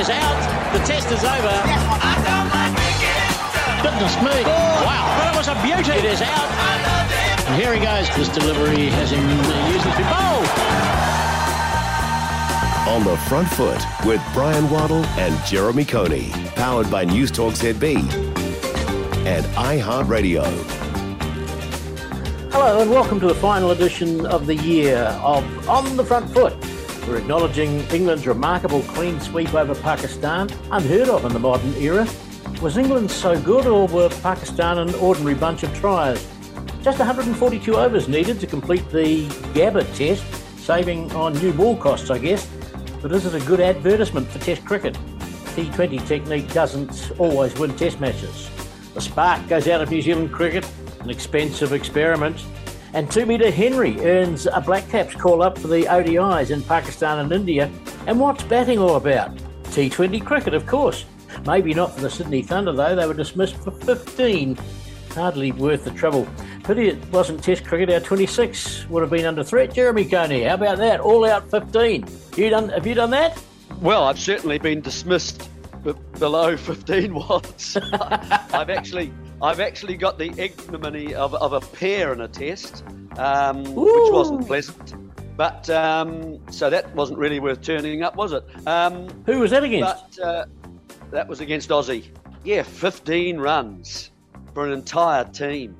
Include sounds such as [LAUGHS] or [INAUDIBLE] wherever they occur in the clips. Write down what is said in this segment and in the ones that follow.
is out. The test is over. Goodness me. Wow. But it was a beauty. It is out. And here he goes. This delivery has him using to bowl. On the front foot with Bryan Waddle and Jeremy Coney. Powered by Newstalk ZB and iHeartRadio. Hello and welcome to the final edition of the year of On the Front Foot. We're acknowledging England's remarkable clean sweep over Pakistan, unheard of in the modern era. Was England so good, or were Pakistan an ordinary bunch of triers? Just 142 overs needed to complete the Gabba test, saving on new ball costs, I guess. But is it a good advertisement for Test cricket? T20 technique doesn't always win Test matches. The spark goes out of New Zealand cricket, an expensive experiment. And Two-metre Henry earns a Black Caps call up for the ODIs in Pakistan and India. And what's batting all about? T20 cricket, of course. Maybe not for the Sydney Thunder, though. They were dismissed for 15. Hardly worth the trouble. Pity it wasn't Test cricket. Our 26 would have been under threat. Jeremy Coney, how about that? All out 15. You done? Have you done that? Well, I've certainly been dismissed b- below 15 [LAUGHS] watts. [LAUGHS] I've actually, I've actually got the ignominy of, of a pair in a test, um, which wasn't pleasant. But um, so that wasn't really worth turning up, was it? Um, Who was that against? but uh, that was against Aussie. Yeah, 15 runs for an entire team.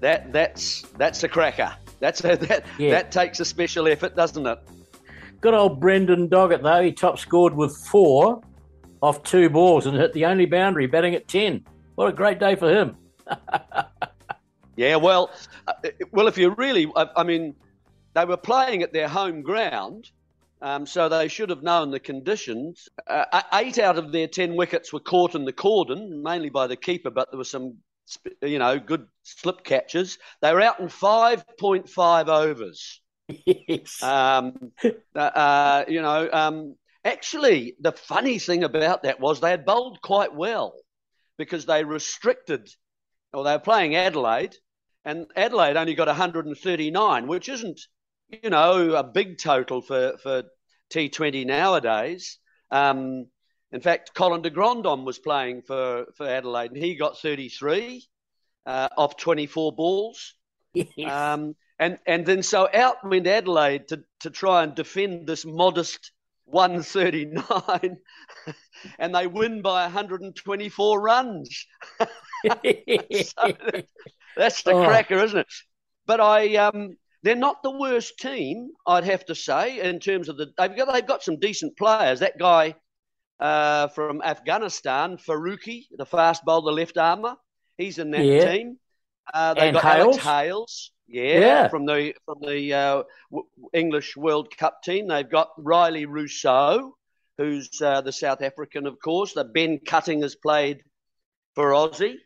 That that's that's a cracker. That's a, [LAUGHS] that Yeah. that takes a special effort, doesn't it? Good old Brendan Doggett, though. He top scored with four off two balls and hit the only boundary, batting at 10. What a great day for him. Yeah, well, uh, well, if you really, I, I mean, they were playing at their home ground, um, so they should have known the conditions. Uh, eight out of their ten wickets were caught in the cordon, mainly by the keeper, but there were some, you know, good slip catches. They were out in five point five overs. Yes. Um, [LAUGHS] uh, uh, you know, um, actually, the funny thing about that was they had bowled quite well because they restricted, or they were playing Adelaide, and Adelaide only got 139, which isn't, you know, a big total for, for T20 nowadays. Um, in fact, Colin de Grandhomme was playing for, for Adelaide, and he got 33 uh, off 24 balls. Yes. Um, and and then so out went Adelaide to, to try and defend this modest 139, [LAUGHS] and they win by 124 runs. [LAUGHS] So [LAUGHS] that's the Oh. cracker, isn't it? But I um, they're not the worst team, I'd have to say, in terms of the they've got they've got some decent players. That guy uh, from Afghanistan, Faruqi, the fast bowler, left armour, he's in that Yeah. team. Uh, they've And got Alex Hales? Hales, yeah, Yeah. from the from the uh, w- English World Cup team. They've got Rilee Rossouw, who's uh, the South African, of course. The Ben Cutting has played for Aussie,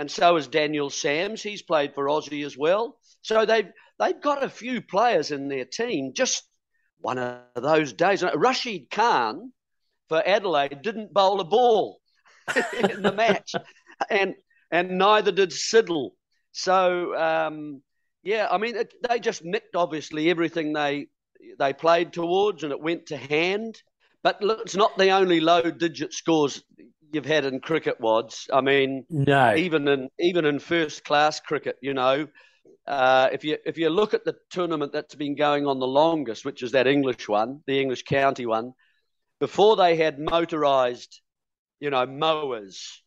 and so has Daniel Sams. He's played for Aussie as well. So they've they've got a few players in their team. Just one of those days. Rashid Khan for Adelaide didn't bowl a ball [LAUGHS] in the match, and and neither did Siddle. So um, yeah, I mean it, they just nicked obviously everything they they played towards, and it went to hand. But look, it's not the only low-digit scores you've had in cricket, Wads. I mean, no. even in even in first class cricket, you know, uh, if you if you look at the tournament that's been going on the longest, which is that English one, the English county one, before they had motorised, you know, mowers,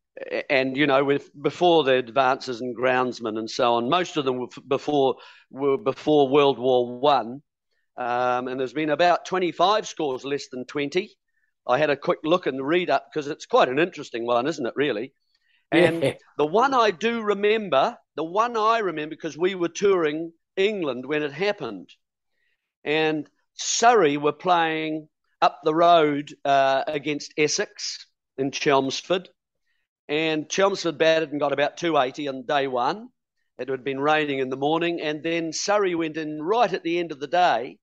and you know, with before the advances in groundsmen and so on, most of them were f- before were before World War One, um, and there's been about 25 scores less than 20. I had a quick look and read up because it's quite an interesting one, isn't it? Really. And Yeah. the one I do remember, the one I remember, because we were touring England when it happened, and Surrey were playing up the road uh, against Essex in Chelmsford, and Chelmsford batted and got about 280 on day one. It had been raining in the morning, and then Surrey went in right at the end of the day,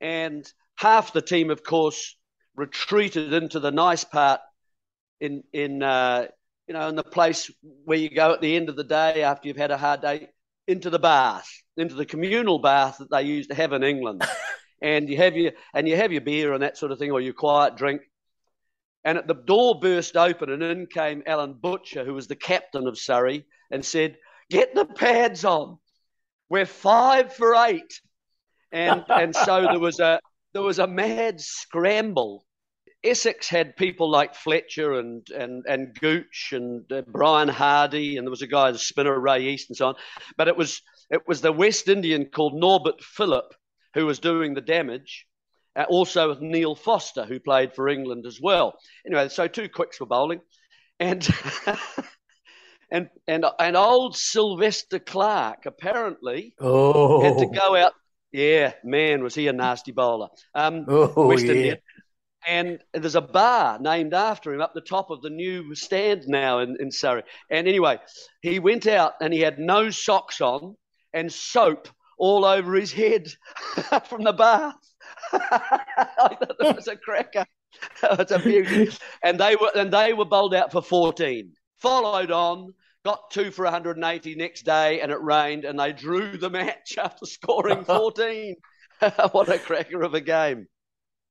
and half the team, of course, retreated into the nice part in in uh, you know in the place where you go at the end of the day after you've had a hard day into the bath, into the communal bath that they used to have in England, [LAUGHS] and you have your and you have your beer and that sort of thing or your quiet drink. And the door burst open, and in came Alan Butcher, who was the captain of Surrey, and said, Get the pads on. We're five for eight. And, and so there was a there was a mad scramble. Essex had people like Fletcher and and and Gooch and uh, Brian Hardie, and there was a guy, the spinner Ray East, and so on. But it was it was the West Indian called Norbert Phillip who was doing the damage. Uh, also with Neil Foster, who played for England as well. Anyway, so two quicks were bowling, and [LAUGHS] and and and old Sylvester Clarke apparently oh. had to go out. Yeah, man, was he a nasty bowler? Um, oh, West yeah. Indian. And there's a bar named after him up the top of the new stand now in, in Surrey. And anyway, he went out and he had no socks on and soap all over his head [LAUGHS] from the bath. [LAUGHS] I thought that was a cracker. [LAUGHS] That's a beauty. and they were and they were bowled out for 14. Followed on, got two for 180 next day, and it rained, and they drew the match after scoring 14. what a cracker of a game.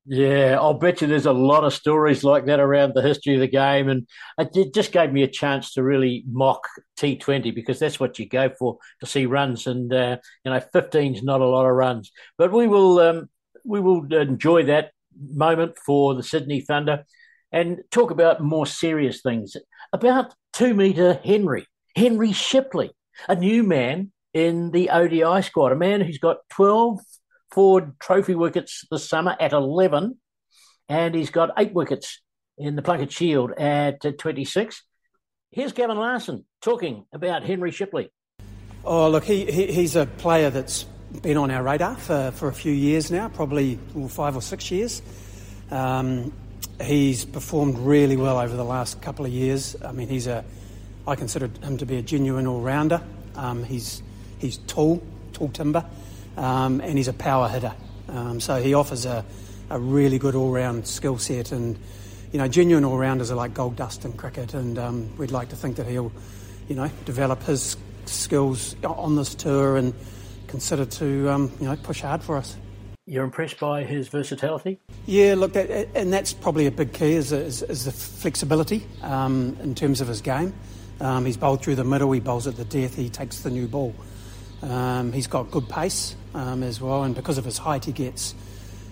Yeah, I'll bet you there's a lot of stories like that around the history of the game. And it just gave me a chance to really mock T20 because that's what you go for to see runs. And, uh, you know, 15 is not a lot of runs. But we will, um, we will enjoy that moment for the Sydney Thunder and talk about more serious things about two metre Henry, Henry Shipley, a new man in the ODI squad, a man who's got 12 Ford Trophy wickets this summer at 11, and he's got eight wickets in the Plunket Shield at 26. Here's Gavin Larsen talking about Henry Shipley. Oh, look, he, he, he's a player that's been on our radar for, for a few years now, probably five or six years. Um, he's performed really well over the last couple of years. I mean, he's a, I consider him to be a genuine all rounder. Um, he's, he's tall, tall timber um, and he's a power hitter. Um, so he offers a, a really good all round skill set. And, you know, genuine all rounders are like gold dust in cricket, and um, we'd like to think that he'll, you know, develop his skills on this tour and consider to, um, you know, push hard for us. You're impressed by his versatility? Yeah, look, that, and that's probably a big key is, is, is the flexibility um, in terms of his game. Um, he's bowled through the middle, he bowls at the death, he takes the new ball. Um, he's got good pace um, as well, and because of his height, he gets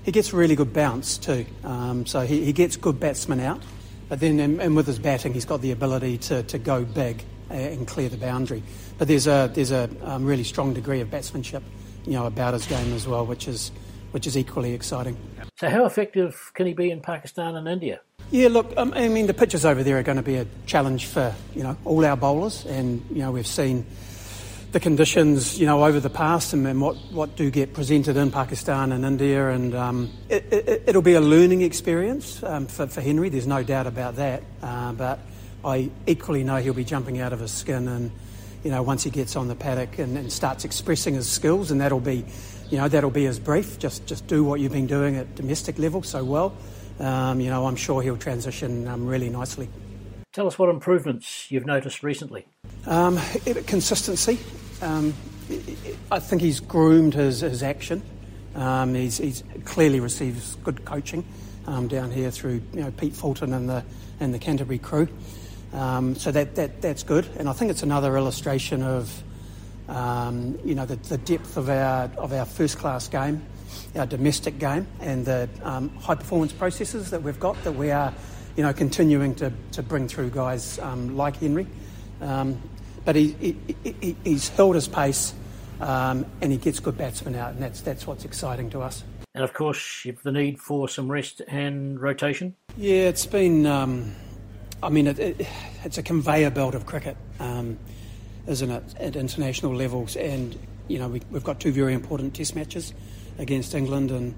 he gets really good bounce too. Um, so he, he, gets good batsmen out, but then and, and, with his batting, he's got the ability to, to go big and clear the boundary. But there's a there's a um, really strong degree of batsmanship, you know, about his game as well, which is which is equally exciting. So how effective can he be in Pakistan and India? Yeah, look, um, I mean the pitches over there are going to be a challenge for you know all our bowlers, and you know we've seen the conditions, you know, over the past and, and what, what do get presented in Pakistan and India. And um, it, will it, be a learning experience um, for, for, Henry, there's no doubt about that. Uh, but I equally know he'll be jumping out of his skin and, you know, once he gets on the paddock and, and starts expressing his skills, and that'll be, you know, that'll be his brief. Just, just do what you've been doing at domestic level so well. Um, you know, I'm sure he'll transition um, really nicely. Tell us what improvements you've noticed recently. Um, consistency. Um, I think he's groomed his, his action. Um, he's, he's, clearly receives good coaching um, down here through you know, Pete Fulton and the and the Canterbury crew. Um, so that, that that's good, and I think it's another illustration of um, you know the, the, depth of our of our first class game, our domestic game, and the um, high performance processes that we've got that we are you know continuing to, to bring through guys like Henry. Um, but he, he, he, he's held his pace um, and he gets good batsmen out, and that's, that's what's exciting to us. And of course, you've the need for some rest and rotation. Yeah, it's been. Um, I mean, it, it, it's a conveyor belt of cricket, um, isn't it, at international levels? And you know, we, have got two very important Test matches against England, and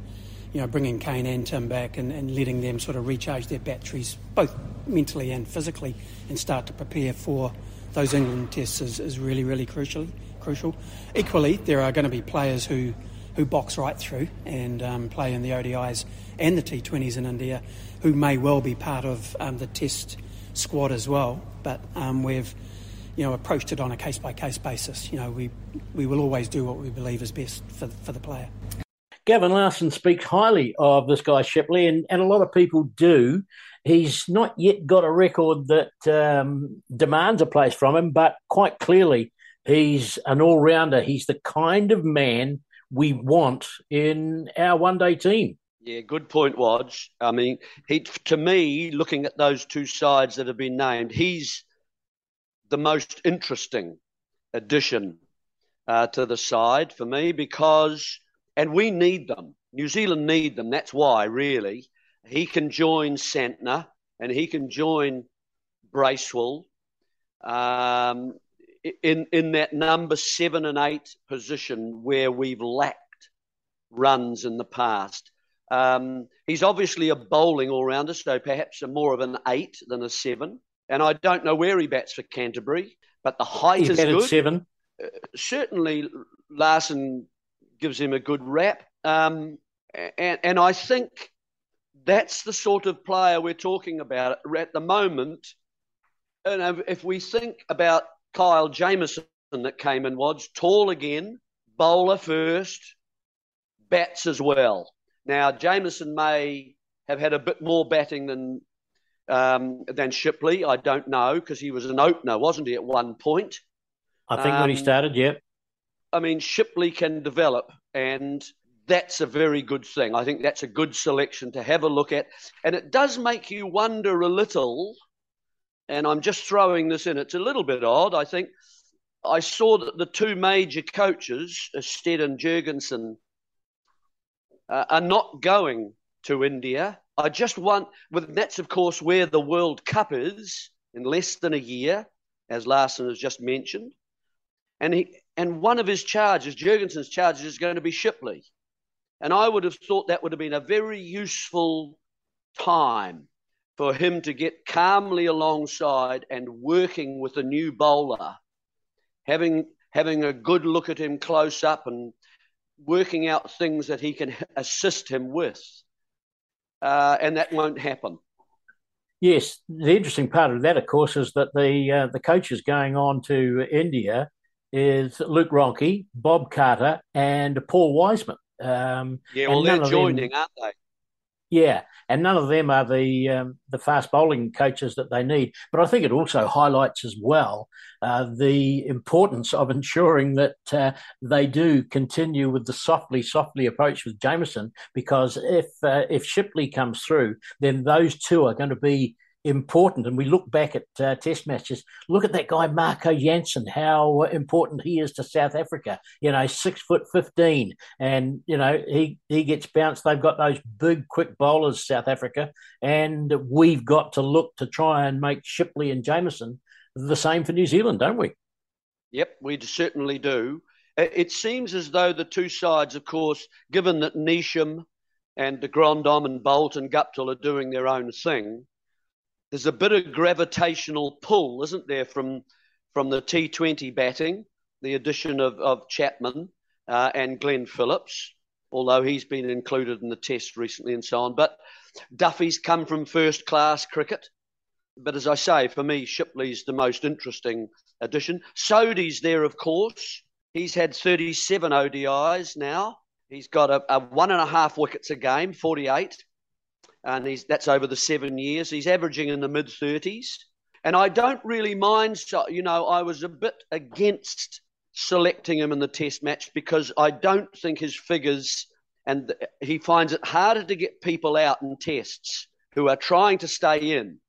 you know, bringing Kane and Tim back and, and letting them sort of recharge their batteries, both mentally and physically, and start to prepare for those England tests is, is really, really crucial. Crucial. Equally, there are going to be players who, who box right through and um, play in the ODIs and the T20s in India, who may well be part of um, the Test squad as well. But um, we've, you know, approached it on a case by case basis. You know, we we will always do what we believe is best for for the player. Gavin Larsen speaks highly of this guy Shipley, and, and a lot of people do. He's not yet got a record that um, demands a place from him, but quite clearly he's an all rounder. He's the kind of man we want in our one day team. Yeah, good point, Wodge. I mean, he to me, looking at those two sides that have been named, he's the most interesting addition uh, to the side for me because, and we need them. New Zealand need them. That's why, really, he can join Santner and he can join Bracewell um, in in that number seven and eight position where we've lacked runs in the past. Um, he's obviously a bowling all rounder, so perhaps a more of an eight than a seven. And I don't know where he bats for Canterbury, but the height he's is good. Seven. Uh, certainly, Larsen gives him a good rap. Um, and, and I think that's the sort of player we're talking about at the moment. And if we think about Kyle Jamieson that came in, was tall again, bowler first, bats as well. Now, Jamieson may have had a bit more batting than um, than Shipley. I don't know because he was an opener, wasn't he, at one point? I think um, when he um, started, yeah. I mean, Shipley can develop, and that's a very good thing. I think that's a good selection to have a look at. And it does make you wonder a little, and I'm just throwing this in, it's a little bit odd. I think I saw that the two major coaches, Stead and Jurgensen, uh, are not going to India. I just want, with that's of course where the World Cup is in less than a year, as Larsen has just mentioned, and he and one of his charges, Jurgensen's charges, is going to be Shipley, and I would have thought that would have been a very useful time for him to get calmly alongside and working with a new bowler, having having a good look at him close up and working out things that he can assist him with. Uh, and that won't happen. Yes, the interesting part of that, of course, is that the uh, the coaches going on to India is Luke Ronchi, Bob Carter, and Paul Wiseman. Um, yeah, well, they're joining, them, aren't they? Yeah, and none of them are the um, the fast bowling coaches that they need. But I think it also highlights as well uh, the importance of ensuring that uh, they do continue with the softly, softly approach with Jamieson, because if uh, if Shipley comes through, then those two are going to be important. And we look back at uh, test matches, look at that guy, Marco Jansen, how important he is to South Africa. You know, six foot 15. And, you know, he, he gets bounced. They've got those big, quick bowlers, South Africa. And we've got to look to try and make Shipley and Jamieson the same for New Zealand, don't we? Yep, we certainly do. It seems as though the two sides, of course, given that Neesham and de Grandhomme and Boult and Guptill are doing their own thing, there's a bit of gravitational pull, isn't there, from from the T20 batting, the addition of, of Chapman uh, and Glenn Phillips, although he's been included in the test recently and so on. But Duffy's come from first class cricket. But as I say, for me, Shipley's the most interesting addition. Sodhi's there, of course. He's had 37 ODIs now. He's got a, a one and a half wickets a game, 48 and he's that's over the seven years. He's averaging in the mid thirties, and I don't really mind. You know, I was a bit against selecting him in the Test match because I don't think his figures, and he finds it harder to get people out in tests who are trying to stay in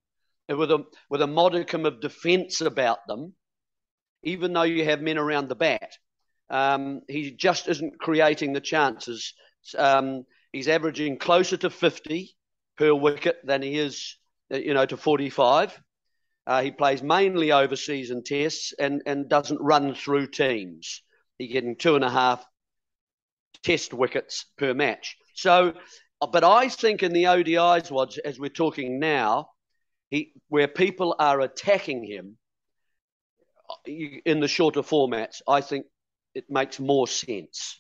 with a with a modicum of defence about them, even though you have men around the bat. Um, he just isn't creating the chances. Um, he's averaging closer to 50 per wicket than he is, uh, you know, to 45. Uh, he plays mainly overseas and tests and, and doesn't run through teams. He's getting two and a half test wickets per match. So, uh, but I think in the ODIs, Wads, as we're talking now, he, where people are attacking him uh, in the shorter formats, I think it makes more sense.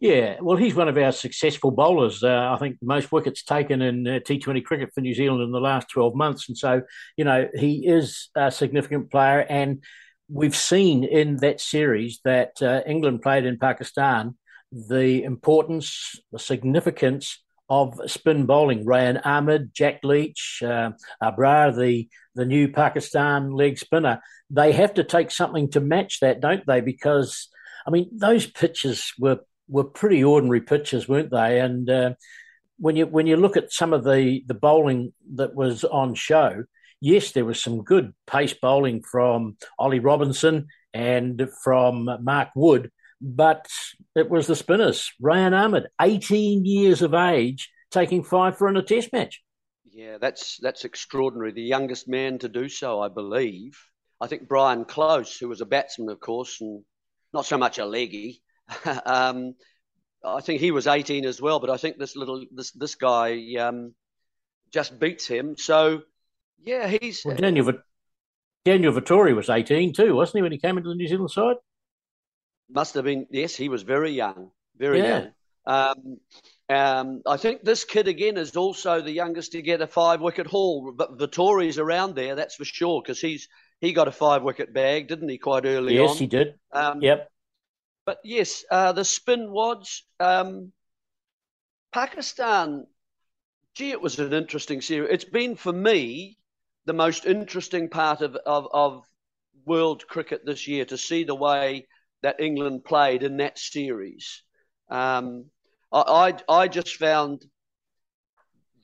Yeah, well, he's one of our successful bowlers. Uh, I think most wickets taken in uh, T20 cricket for New Zealand in the last 12 months. And so, you know, he is a significant player. And we've seen in that series that uh, England played in Pakistan the importance, the significance of spin bowling. Rehan Ahmed, Jack Leach, uh, Abrar, the the new Pakistan leg spinner, they have to take something to match that, don't they? Because I mean, those pitches were were pretty ordinary pitches, weren't they? And uh, when you when you look at some of the the bowling that was on show, yes, there was some good pace bowling from Ollie Robinson and from Mark Wood, but it was the spinners. Rehan Ahmed, 18 years of age, taking five for in a test match. Yeah, that's that's extraordinary. The youngest man to do so, I believe. I think Brian Close, who was a batsman, of course, and not so much a leggy. [LAUGHS] um, I think he was 18 as well, but I think this little this this guy um, just beats him. So yeah, he's well, Daniel Daniel Vettori was 18 too, wasn't he, when he came into the New Zealand side? Must have been yes. He was very young, very yeah. young. Um, um, I think this kid again is also the youngest to get a five wicket haul, but Vettori's around there, that's for sure, because he's he got a five wicket bag, didn't he, quite early yes, on? Yes, he did. Um, yep. But yes, uh, the spin wads. Um, Pakistan, gee, it was an interesting series. It's been for me the most interesting part of, of, of world cricket this year to see the way that England played in that series. Um, I, I, I just found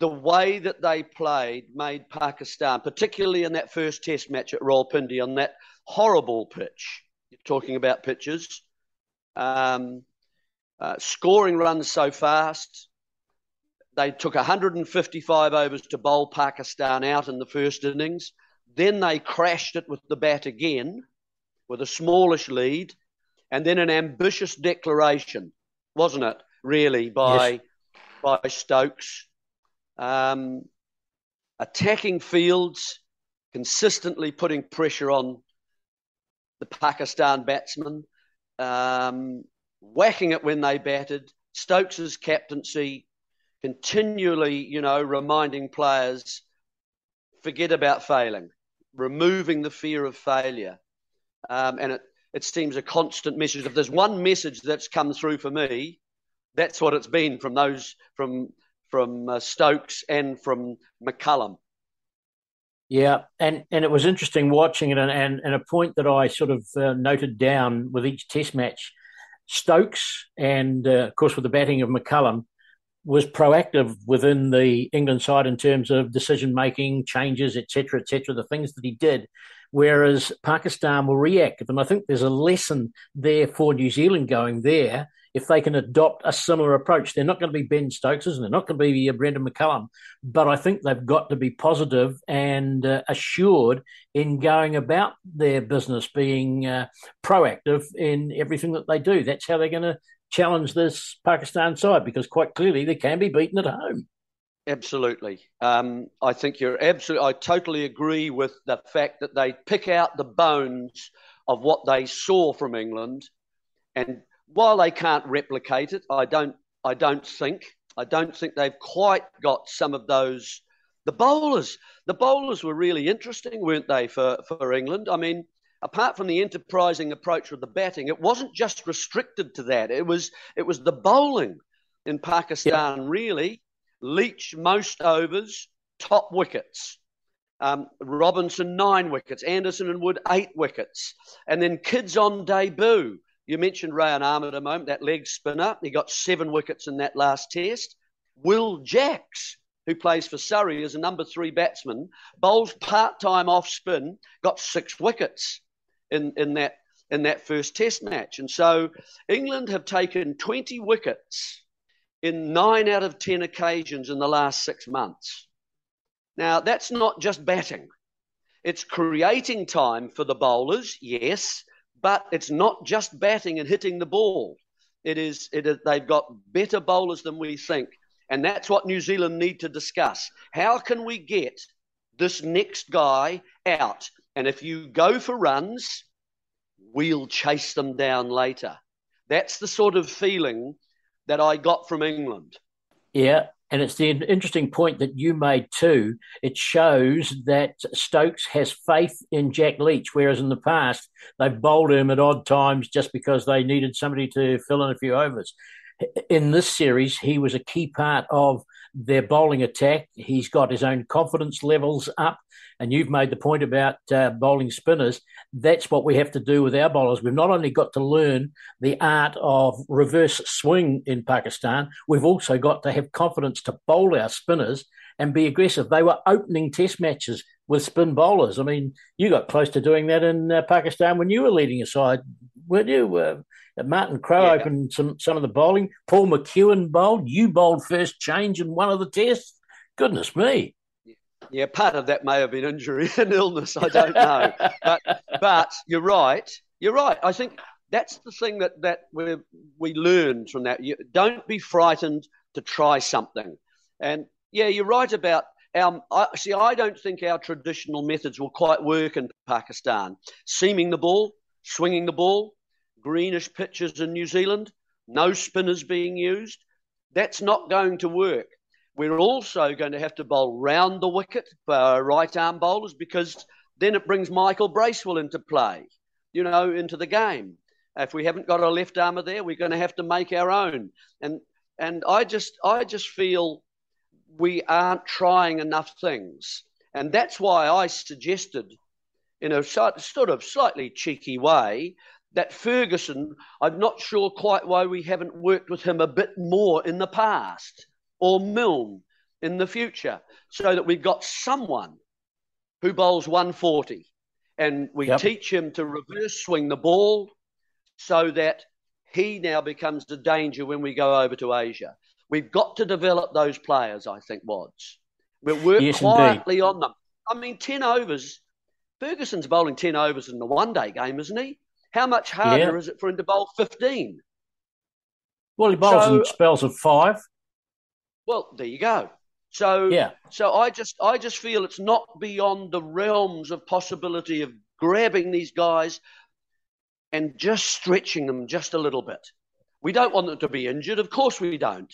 the way that they played made Pakistan, particularly in that first test match at Rawalpindi on that horrible pitch. You're talking about pitches. Um, uh, scoring runs so fast. They took 155 overs to bowl Pakistan out in the first innings. Then they crashed it with the bat again with a smallish lead. And then an ambitious declaration, wasn't it, really, by, yes. by Stokes. Um, attacking fields, consistently putting pressure on the Pakistan batsmen um, whacking it when they batted. Stokes's captaincy, continually, you know, reminding players forget about failing, removing the fear of failure. Um, and it, it seems a constant message. If there's one message that's come through for me, that's what it's been from those from from uh, Stokes and from McCullum. Yeah, and, and it was interesting watching it, and, and, and a point that I sort of uh, noted down with each Test match, Stokes and uh, of course with the batting of McCullum was proactive within the England side in terms of decision making, changes, etc., etc. The things that he did, whereas Pakistan were reactive, and I think there's a lesson there for New Zealand going there if they can adopt a similar approach. They're not going to be Ben Stokes, and they're not going to be Brendon McCullum, but I think they've got to be positive and uh, assured in going about their business, being uh, proactive in everything that they do. That's how they're going to challenge this Pakistan side because quite clearly they can be beaten at home. Absolutely. Um, I think you're absolutely, I totally agree with the fact that they pick out the bones of what they saw from England and while they can't replicate it, I don't. I don't think. I don't think they've quite got some of those. The bowlers, the bowlers were really interesting, weren't they, for, for England? I mean, apart from the enterprising approach with the batting, it wasn't just restricted to that. It was it was the bowling in Pakistan yep. really. Leach most overs, top wickets. Um, Robinson nine wickets, Anderson and Wood eight wickets, and then kids on debut. You mentioned Rehan Ahmed a moment, that leg spinner. He got seven wickets in that last test. Will Jacks, who plays for Surrey as a number three batsman, bowls part time off spin, got six wickets in, in, that, in that first test match. And so England have taken 20 wickets in nine out of 10 occasions in the last six months. Now, that's not just batting. It's creating time for the bowlers, yes, but it's not just batting and hitting the ball. It is, it is, they've got better bowlers than we think. And that's what New Zealand need to discuss. How can we get this next guy out? And if you go for runs, we'll chase them down later. That's the sort of feeling that I got from England. Yeah, and it's the interesting point that you made too. It shows that Stokes has faith in Jack Leach, whereas in the past they've bowled him at odd times just because they needed somebody to fill in a few overs. in this series, he was a key part of their bowling attack. He's got his own confidence levels up. And you've made the point about uh, bowling spinners. That's what we have to do with our bowlers. We've not only got to learn the art of reverse swing in Pakistan, we've also got to have confidence to bowl our spinners and be aggressive. They were opening test matches with spin bowlers. I mean, you got close to doing that in uh, Pakistan when you were leading a side, weren't you? Uh, Martin Crowe yeah. opened some, some of the bowling. Paul McEwan bowled. You bowled first change in one of the tests. Goodness me. Yeah, part of that may have been injury [LAUGHS] and illness. I don't know. [LAUGHS] but, but you're right. You're right. I think that's the thing that, that we we learned from that. You, don't be frightened to try something. And yeah, you're right about our. I, see, I don't think our traditional methods will quite work in Pakistan. Seaming the ball, swinging the ball, greenish pitches in New Zealand, no spinners being used. That's not going to work. We're also going to have to bowl round the wicket for right arm bowlers because then it brings Michael Bracewell into play, you know, into the game. If we haven't got a left armer there, we're going to have to make our own. And and I just I just feel we aren't trying enough things. And that's why I suggested, in a sort of slightly cheeky way, that Ferguson, I'm not sure quite why we haven't worked with him a bit more in the past or Milne in the future so that we've got someone who bowls 140 and we yep. teach him to reverse swing the ball so that he now becomes the danger when we go over to Asia. We've got to develop those players, I think, Wads. We'll work yes, quietly indeed. on them. I mean, 10 overs. Ferguson's bowling 10 overs in the one day game, isn't he? How much harder yeah. is it for him to bowl 15? Well, he bowls so, in spells of five. Well, there you go. So yeah. So I just I just feel it's not beyond the realms of possibility of grabbing these guys and just stretching them just a little bit. We don't want them to be injured, of course we don't.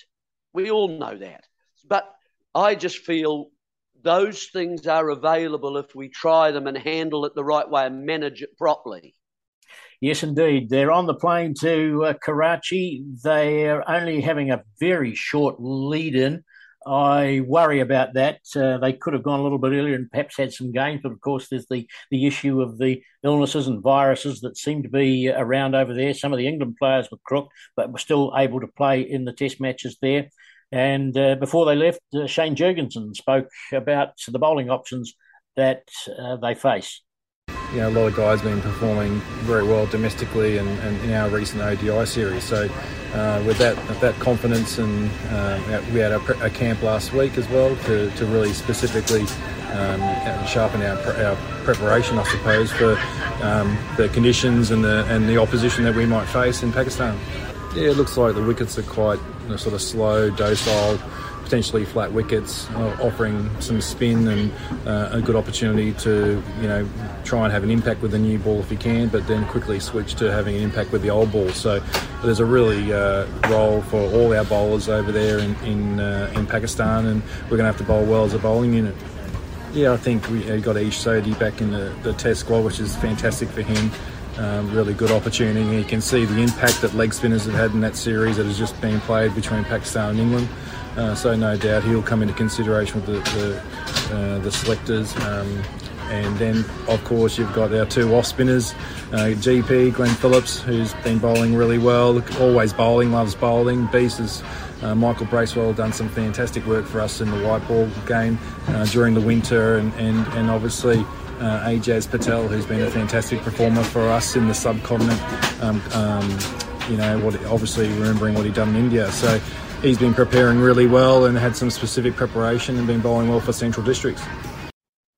We all know that. But I just feel those things are available if we try them and handle it the right way and manage it properly. Yes, indeed. They're on the plane to uh, Karachi. They're only having a very short lead in. I worry about that. Uh, they could have gone a little bit earlier and perhaps had some games, but of course, there's the, the issue of the illnesses and viruses that seem to be around over there. Some of the England players were crook, but were still able to play in the test matches there. And uh, before they left, uh, Shane Jurgensen spoke about the bowling options that uh, they face you know, a lot of guys been performing very well domestically and, and in our recent ODI series. So uh, with that that confidence and uh, we had a, a, camp last week as well to, to really specifically um, sharpen our, our preparation, I suppose, for um, the conditions and the and the opposition that we might face in Pakistan. Yeah, it looks like the wickets are quite you know, sort of slow, docile potentially flat wickets, offering some spin and uh, a good opportunity to you know try and have an impact with the new ball if you can, but then quickly switch to having an impact with the old ball. So there's a really uh, role for all our bowlers over there in in, uh, in Pakistan, and we're going to have to bowl well as a bowling unit. Yeah, I think we got Ish Sodhi back in the, the Test squad, which is fantastic for him. Um, really good opportunity. You can see the impact that leg spinners have had in that series that has just been played between Pakistan and England. Uh, so no doubt he'll come into consideration with the the, uh, the selectors. Um, and then, of course, you've got our two off spinners, uh, GP Glenn Phillips, who's been bowling really well, always bowling, loves bowling. Beast is uh, Michael Bracewell done some fantastic work for us in the white ball game uh, during the winter, and and, and obviously. Uh, Ajaz Patel, who's been a fantastic performer for us in the subcontinent, um, um, you know, what obviously remembering what he done in India. So he's been preparing really well and had some specific preparation and been bowling well for Central Districts.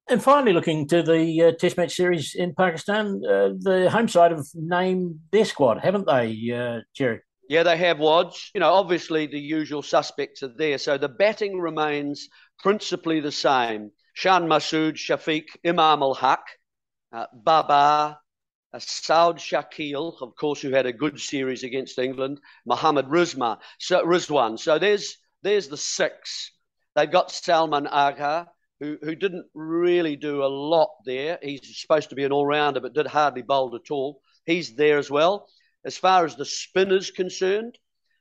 And finally, looking to the uh, Test match series in Pakistan, uh, the home side have named their squad, haven't they, uh, Jerry? Yeah, they have Wads. You know, obviously the usual suspects are there. So the batting remains principally the same. Shan Masood, Shafiq, Imam ul Haq, uh, Babar, uh, Saud Shakeel, of course, who had a good series against England, Mohammad Rizma, so, Rizwan. So there's there's the six. They've got Salman Agha, who, who didn't really do a lot there. He's supposed to be an all rounder, but did hardly bowl at all. He's there as well. As far as the spinners concerned,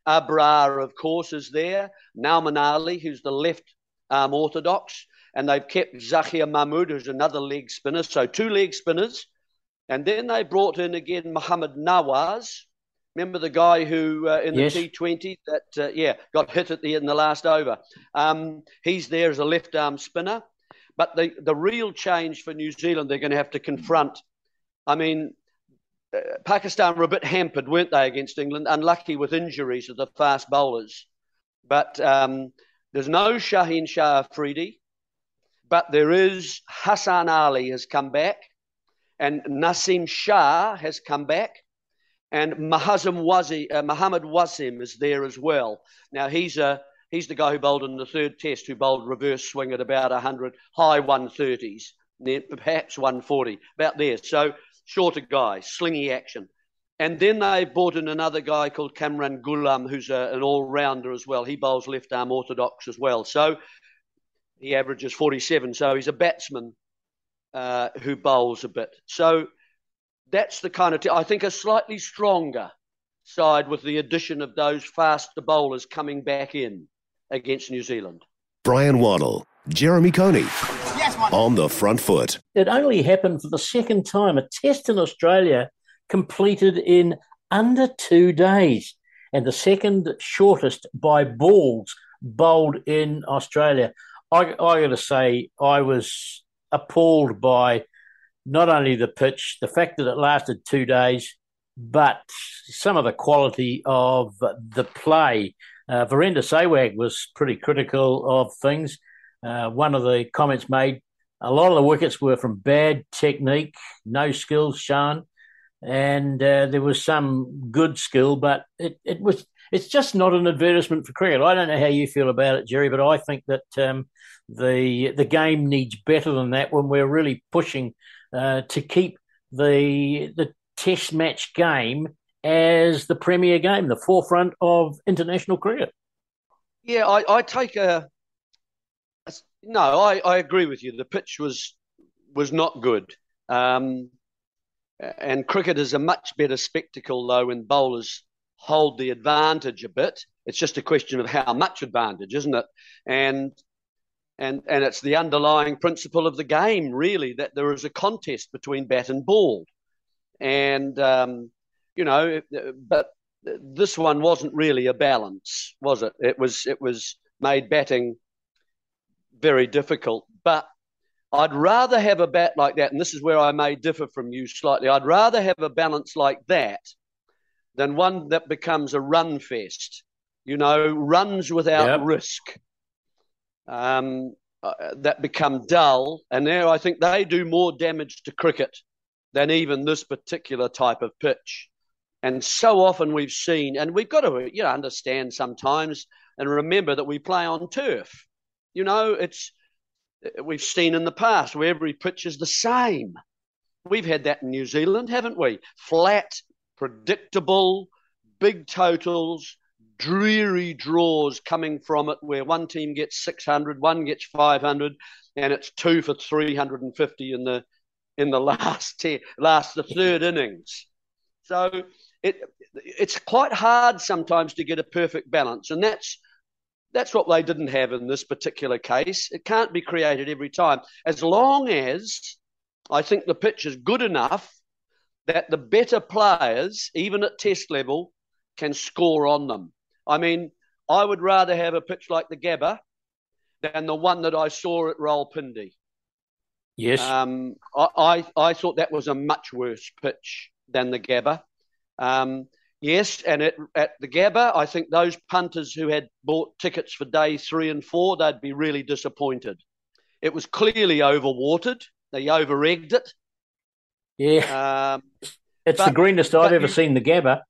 Abrar, of course, is there. Nauman Ali, who's the left arm orthodox. And they've kept Zahid Mahmood, who's another leg spinner. So two leg spinners. And then they brought in again Muhammad Nawaz. Remember the guy who uh, in the Yes. T20 that uh, yeah got hit at the in the last over. Um, he's there as a left arm spinner. But the the real change for New Zealand, they're going to have to confront. I mean, uh, Pakistan were a bit hampered, weren't they, against England? Unlucky with injuries of the fast bowlers. But um, there's no Shaheen Shah Afridi, but there is Hassan Ali has come back, and Naseem Shah has come back, and Mahazim Wazi, uh, Muhammad Wasim is there as well. Now he's a he's the guy who bowled in the third test, who bowled reverse swing at about 100, high 130s, near- perhaps 140, about there. So shorter guy, slingy action. And then they brought in another guy called Kamran Ghulam, who's a, an all rounder as well. He bowls left arm orthodox as well. So he averages 47. So he's a batsman uh, who bowls a bit. So that's the kind of, t- I think, a slightly stronger side with the addition of those faster bowlers coming back in against New Zealand. Brian Waddle, Jeremy Coney on the front foot. It only happened for the second time. A test in Australia completed in under two days, and the second shortest by balls bowled in Australia. I, I got to say, I was appalled by not only the pitch, the fact that it lasted two days, but some of the quality of the play. Uh, Sehwag was pretty critical of things. Uh, one of the comments made a lot of the wickets were from bad technique, no skills shown, and uh, there was some good skill, but it, it was it's just not an advertisement for cricket. I don't know how you feel about it, Jerry, but I think that um, the the game needs better than that when we're really pushing uh, to keep the the Test match game as the premier game, the forefront of international cricket. Yeah, I, I take a, a- no. I, I agree with you. The pitch was was not good, um, and cricket is a much better spectacle though when bowlers hold the advantage a bit. It's just a question of how much advantage, isn't it? And and and it's the underlying principle of the game, really, that there is a contest between bat and ball, and um, you know, but this one wasn't really a balance, was it? It was it was made batting very difficult. But I'd rather have a bat like that, and this is where I may differ from you slightly. I'd rather have a balance like that than one that becomes a run fest. You know, runs without Yep. risk. Um, uh, that become dull, and there I think they do more damage to cricket than even this particular type of pitch. And so often we've seen, and we've got to you know understand sometimes and remember that we play on turf. You know, it's we've seen in the past where every pitch is the same. We've had that in New Zealand, haven't we? Flat, predictable, big totals, dreary draws coming from it where one team gets 600, one gets 500, and it's two for 350 in the in the [LAUGHS] last ten, last the third innings. So it it's quite hard sometimes to get a perfect balance, and that's that's what they didn't have in this particular case. It can't be created every time, as long as I think the pitch is good enough that the better players, even at test level, can score on them. I mean, I would rather have a pitch like the Gabba than the one that I saw at Rawalpindi. Yes. Um, I, I, I thought that was a much worse pitch than the Gabba. Um, yes, and at, at the Gabba, I think those punters who had bought tickets for day three and four, they'd be really disappointed. It was clearly overwatered. They over egged it. Yeah. Um, it's but- the greenest I've ever you- seen the Gabba.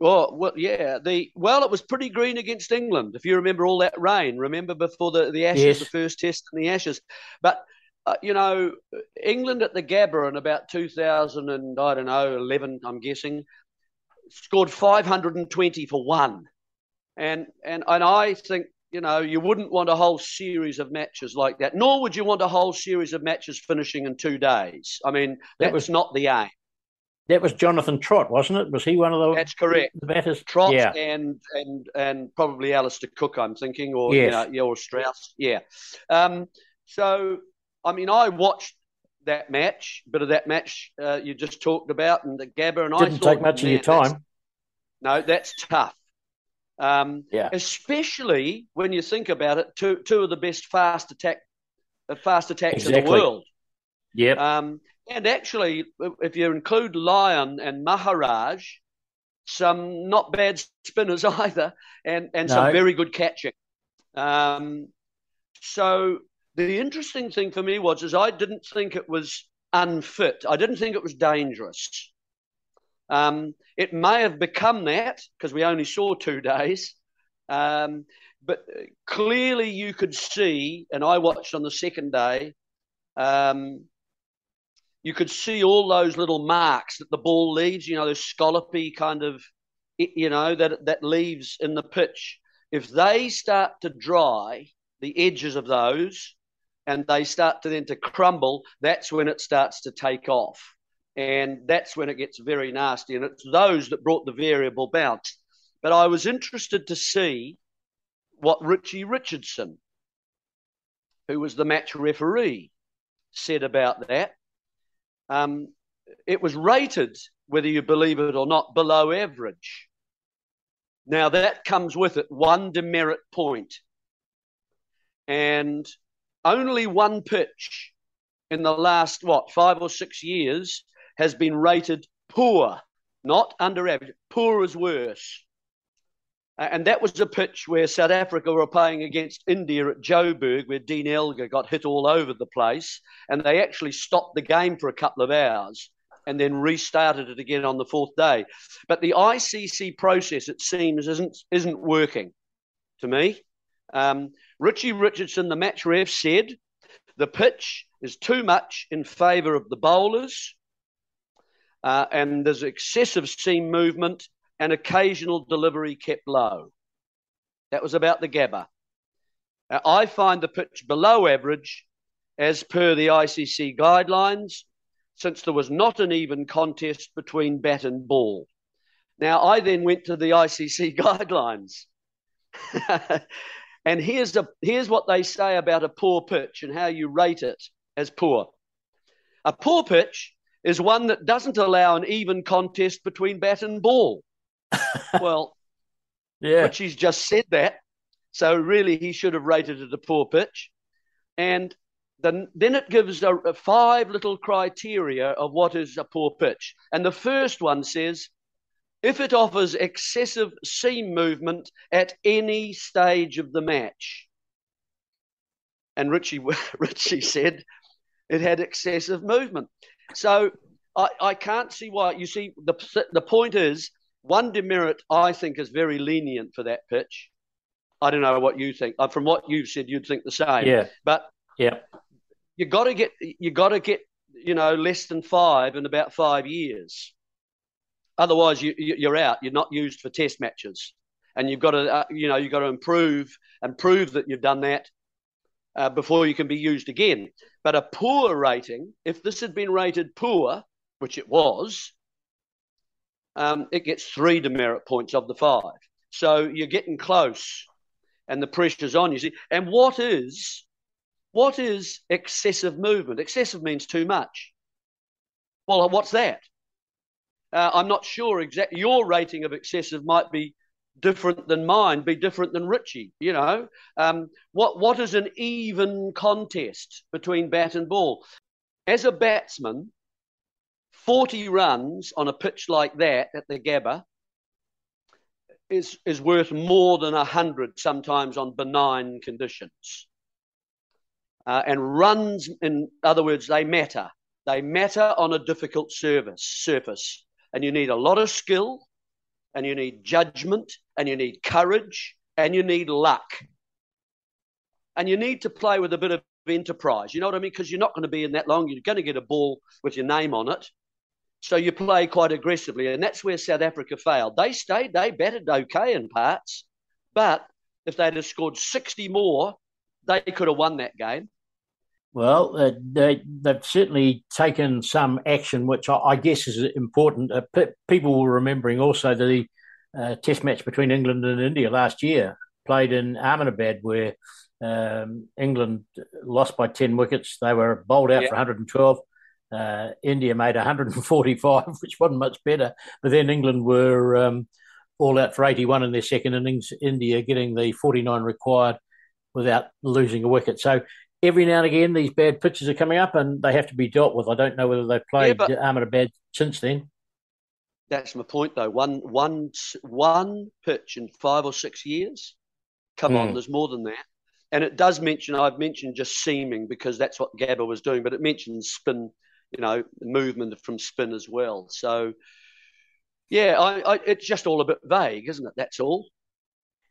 well, well, yeah. The well, it was pretty green against England. If you remember all that rain, remember before the the Ashes, Yes. the first test in the Ashes. But uh, you know, England at the Gabba in about 2000 and I don't know 11, I'm guessing, scored 520 for one, and and and I think you know you wouldn't want a whole series of matches like that, nor would you want a whole series of matches finishing in two days. I mean, That was- not the aim. That was Jonathan Trott, wasn't it? Was he one of the? That's correct. The batters. Trott yeah. and and and probably Alastair Cook, I'm thinking, or Yes. you know, yeah, or Strauss. Yeah. Um, so I mean, I watched that match, bit of that match uh, you just talked about, and the Gabba, and I Didn't take much of your time. No, that's tough. Um, Yeah. especially when you think about it, two two of the best fast attack, uh, fast attacks in the world. Yep. Um, and actually, if you include Lyon and Maharaj, some not bad [LAUGHS] spinners [LAUGHS] either, and, and some very good catching. Um, so the interesting thing for me was is I didn't think it was unfit. I didn't think it was dangerous. Um, it may have become that because we only saw two days. Um, but clearly you could see, and I watched on the second day, um, you could see all those little marks that the ball leaves, you know, those scallopy kind of, you know, that, that leaves in the pitch. If they start to dry, the edges of those, and they start to then to crumble, that's when it starts to take off. And that's when it gets very nasty. And it's those that brought the variable bounce. But I was interested to see what Richie Richardson, who was the match referee, said about that. Um, it was rated, whether you believe it or not, below average. Now that comes with it one demerit point, and only one pitch in the last what five or six years has been rated poor, not under average. Poor is worse. And that was a pitch where South Africa were playing against India at Joburg, where Dean Elgar got hit all over the place, and they actually stopped the game for a couple of hours and then restarted it again on the fourth day. But the ICC process, it seems, isn't isn't working to me. Um, Richie Richardson, the match ref, said the pitch is too much in favour of the bowlers, uh, and there's excessive seam movement and occasional delivery kept low. That was about the Gabba. I find the pitch below average as per the ICC guidelines, since there was not an even contest between bat and ball. Now, I then went to the ICC [LAUGHS] guidelines. [LAUGHS] and here's, a, here's what they say about a poor pitch and how you rate it as poor. A poor pitch is one that doesn't allow an even contest between bat and ball. [LAUGHS] well, yeah. Richie's just said that. So really, he should have rated it a poor pitch. And then, then it gives a, a five little criteria of what is a poor pitch. And the first one says if it offers excessive seam movement at any stage of the match. And Richie, [LAUGHS] Richie said it had excessive movement. So I, I can't see why. You see, the, the point is one demerit, I think, is very lenient for that pitch. I don't know what you think. Uh, From what you've said, you'd think the same. Yeah. But Yeah. you got to get you got to get you know less than five in about five years. Otherwise, you, you- you're out. You're not used for test matches, and you've got to uh, you know you've got to improve and prove that you've done that uh, before you can be used again. But a poor rating, if this had been rated poor, which it was, um, it gets three demerit points of the five. So you're getting close, and the pressure's on. You see, and what is what is excessive movement? Excessive means too much. Well, what's that? Uh, I'm not sure exactly. Your rating of excessive might be different than mine, be different than Richie. You know, um, what what is an even contest between bat and ball? As a batsman, 40 runs on a pitch like that at the Gabba is is worth more than 100 sometimes on benign conditions. Uh, and runs, in other words, they matter. They matter on a difficult service surface, and you need a lot of skill, and you need judgment, and you need courage, and you need luck, and you need to play with a bit of enterprise. You know what I mean? Because you're not going to be in that long. You're going to get a ball with your name on it, so you play quite aggressively, and that's where South Africa failed. They stayed, they batted okay in parts, but if they'd have scored 60 more, they could have won that game. Well, uh, they, have certainly taken some action, which I, I guess is important. Uh, p- people were remembering also the uh, test match between England and India last year, played in Ahmedabad, where um, England lost by 10 wickets. They were bowled out for 112. Uh, India made 145, [LAUGHS] which wasn't much better. But then England were um, all out for 81 in their second innings, India getting the 49 required without losing a wicket. So every now and again, these bad pitches are coming up and they have to be dealt with. I don't know whether they've played yeah, Ahmedabad since then. That's my point, though. One, one, one pitch in five or six years. Come mm. on, hmm. there's more than that. And it does mention, I've mentioned just seaming because that's what Gabba was doing, but it mentions spin, you know, movement from spin as well. So, yeah, I, I, it's just all a bit vague, isn't it? That's all.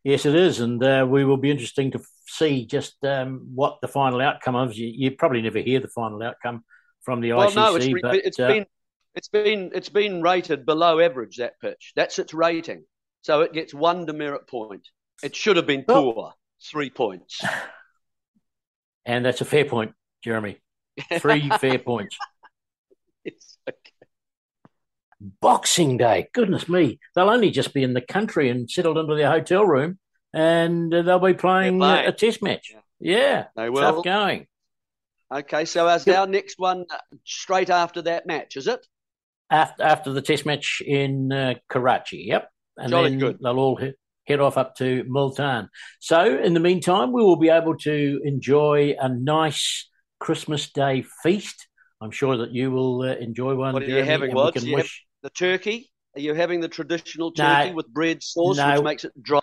Yes, it is, and uh, we will be interesting to see just um, what the final outcome of. You, you, probably never hear the final outcome from the well, ICC. no, it's, but, it's uh, been it's been it's been rated below average that pitch. That's its rating, so it gets one demerit point. It should have been poor, well, three points, [LAUGHS] and that's a fair point, Jeremy. Three [LAUGHS] fair points. It's okay. Boxing Day, goodness me! They'll only just be in the country and settled into their hotel room, and they'll be playing, playing. a test match. Yeah, they will. Tough going. Okay, so as our next one straight after that match, is it? After after the test match in uh, Karachi, yep. And Jolly then good. they'll all hit, head off up to Multan. So in the meantime, we will be able to enjoy a nice Christmas Day feast. I'm sure that you will uh, enjoy one. What are you having, What wish... the turkey? Are you having the traditional turkey no, with bread sauce, no, which makes it drier?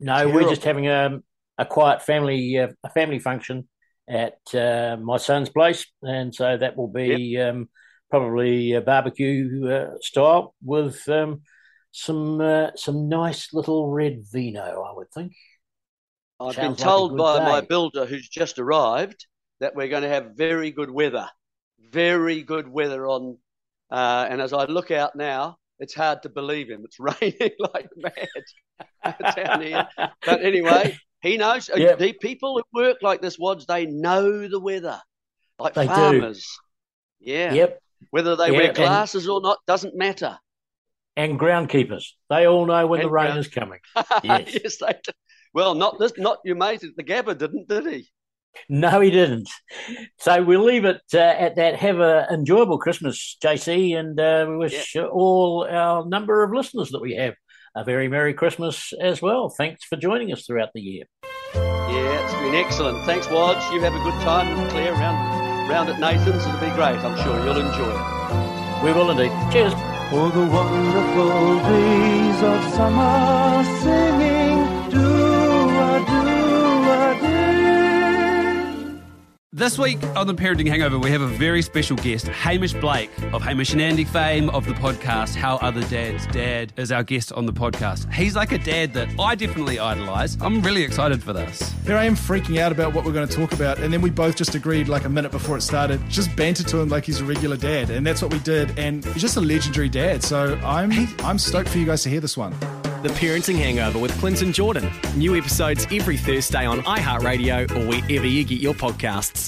No, Terrible. we're just having a, a quiet family uh, a family function at uh, my son's place, and so that will be yep. um, probably a barbecue uh, style with um, some uh, some nice little red vino, I would think. I've Sounds been told like by day. my builder who's just arrived that we're going to have very good weather, very good weather on. Uh, and as I look out now, it's hard to believe him. It's [LAUGHS] raining like mad down here. But anyway, he knows. Uh, yep. The people who work like this, Wads, they know the weather, like they farmers. Do. Yeah. Yep. Whether they wear glasses and, or not doesn't matter and groundkeepers. They all know when and the rain ground... is coming. [LAUGHS] Yes. yes, they do. Well, not this, not your mate at the Gabba, didn't, did he? [LAUGHS] No, he didn't. So we'll leave it uh, at that. Have an enjoyable Christmas, JC, and uh, we wish yeah. all our number of listeners that we have a very Merry Christmas as well. Thanks for joining us throughout the year. Yeah, it's been excellent. Thanks, Wodge. You have a good time, Claire, around, around at Nathan's. It'll be great. I'm sure you'll enjoy it. We will indeed. Cheers. For the wonderful days of summer singing, This week on the Parenting Hangover, we have a very special guest, Hamish Blake of Hamish and Andy fame of the podcast How Other Dads Dad is our guest on the podcast. He's like a dad that I definitely idolise. I'm really excited for this. Here I am freaking out about what we're going to talk about, and then we both just agreed like a minute before it started, just banter to him like he's a regular dad, and that's what we did. And he's just a legendary dad. So I'm I'm stoked for you guys to hear this one. The Parenting Hangover with Clinton Jordan. New episodes every Thursday on iHeartRadio or wherever you get your podcasts.